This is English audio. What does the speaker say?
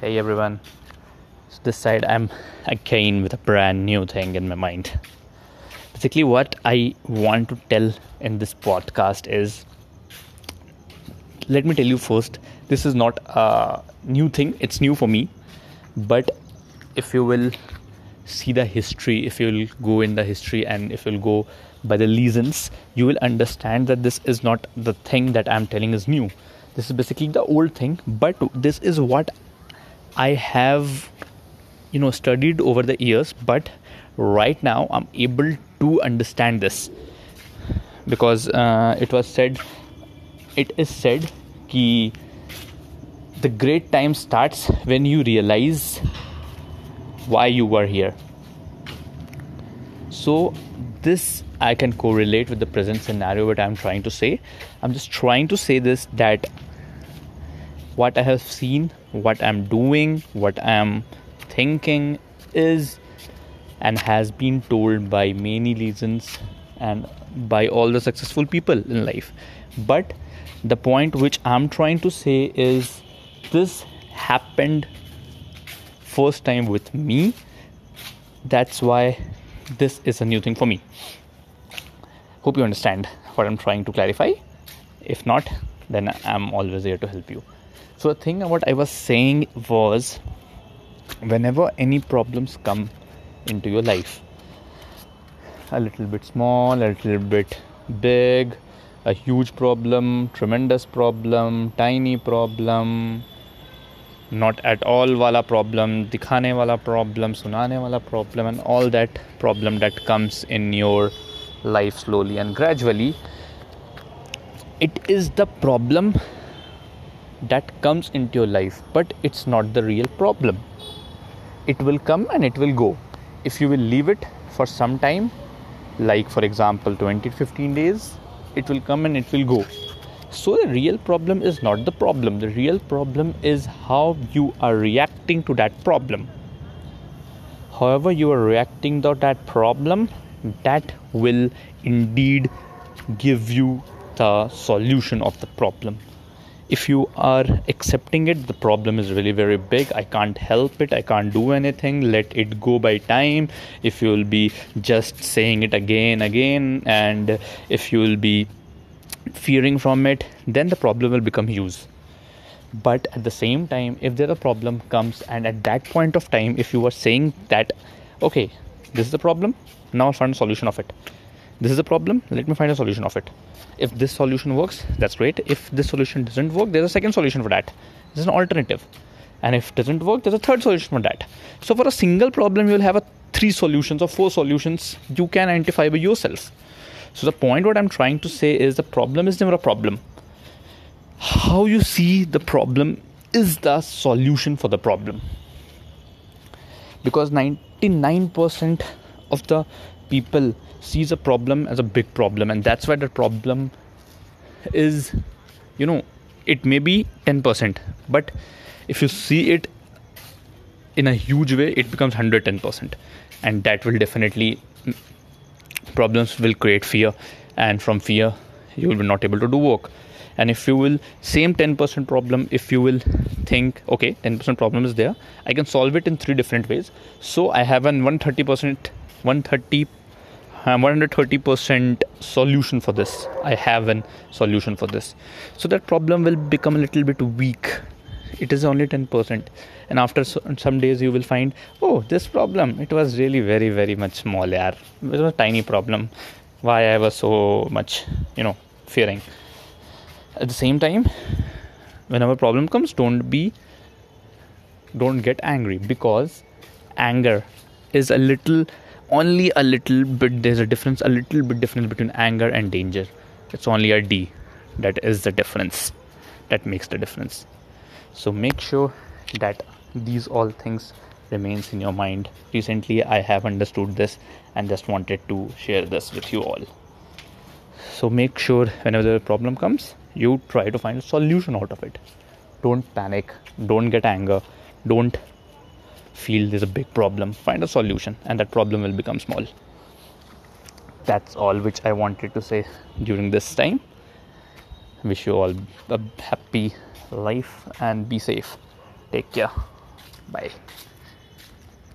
Hey everyone, so this side I'm again with a brand new thing in my mind. Basically, what I want to tell in this podcast is let me tell you first, this is not a new thing, it's new for me. But if you will see the history, if you will go in the history and if you'll go by the reasons, you will understand that this is not the thing that I'm telling is new. This is basically the old thing, but this is what I have, you know, studied over the years, but right now I'm able to understand this because uh, it was said, it is said, that the great time starts when you realize why you were here. So this I can correlate with the present scenario. What I'm trying to say, I'm just trying to say this that what I have seen, what I'm doing, what I'm thinking is and has been told by many reasons and by all the successful people in life. But the point which I'm trying to say is this happened first time with me. That's why this is a new thing for me. Hope you understand what I'm trying to clarify. If not, then I'm always here to help you. So the thing what I was saying was whenever any problems come into your life, a little bit small, a little bit big, a huge problem, tremendous problem, tiny problem, not at all wala problem, dikhane wala problem, sunane wala problem, and all that problem that comes in your life slowly and gradually. It is the problem that comes into your life, but it's not the real problem. It will come and it will go. If you will leave it for some time, like for example 20 15 days, it will come and it will go. So the real problem is not the problem. The real problem is how you are reacting to that problem. However, you are reacting to that problem, that will indeed give you the solution of the problem if you are accepting it the problem is really very big. I can't help it. I can't do anything. Let it go by time. If you will be just saying it again again and if you will be fearing from it then the problem will become huge. But at the same time if there a problem comes and at that point of time if you are saying that okay this is the problem. Now find a solution of it this is a problem let me find a solution of it. If this solution works that's great. If this solution doesn't work there's a second solution for that. There's an alternative. And if it doesn't work there's a third solution for that. So for a single problem you'll have a three solutions or four solutions you can identify by yourself. So the point what i'm trying to say is the problem is never a problem. How you see the problem is the solution for the problem. Because 99% of the people sees a problem as a big problem and that's why the problem is you know it may be 10% but if you see it in a huge way it becomes 110% and that will definitely mm, problems will create fear and from fear you will be not able to do work. And if you will same 10% problem if you will think okay 10% problem is there i can solve it in three different ways. So i have an 130% 130 uh, I'm 130% solution for this. I have a solution for this. So that problem will become a little bit weak. It is only 10%. And after some days, you will find, oh, this problem, it was really very, very much small. Yeah. It was a tiny problem. Why I was so much, you know, fearing. At the same time, whenever problem comes, don't be, don't get angry because anger is a little only a little bit there's a difference a little bit difference between anger and danger. It's only a d. That is the difference. That makes the difference. So make sure that these all things remains in your mind. Recently i have understood this and just wanted to share this with you all. So make sure whenever the problem comes you try to find a solution out of it. Don't panic. Don't get anger. Don't feel there's a big problem find a solution and that problem will become small. That's all which i wanted to say during this time. Wish you all a happy life and be safe. Take care. Bye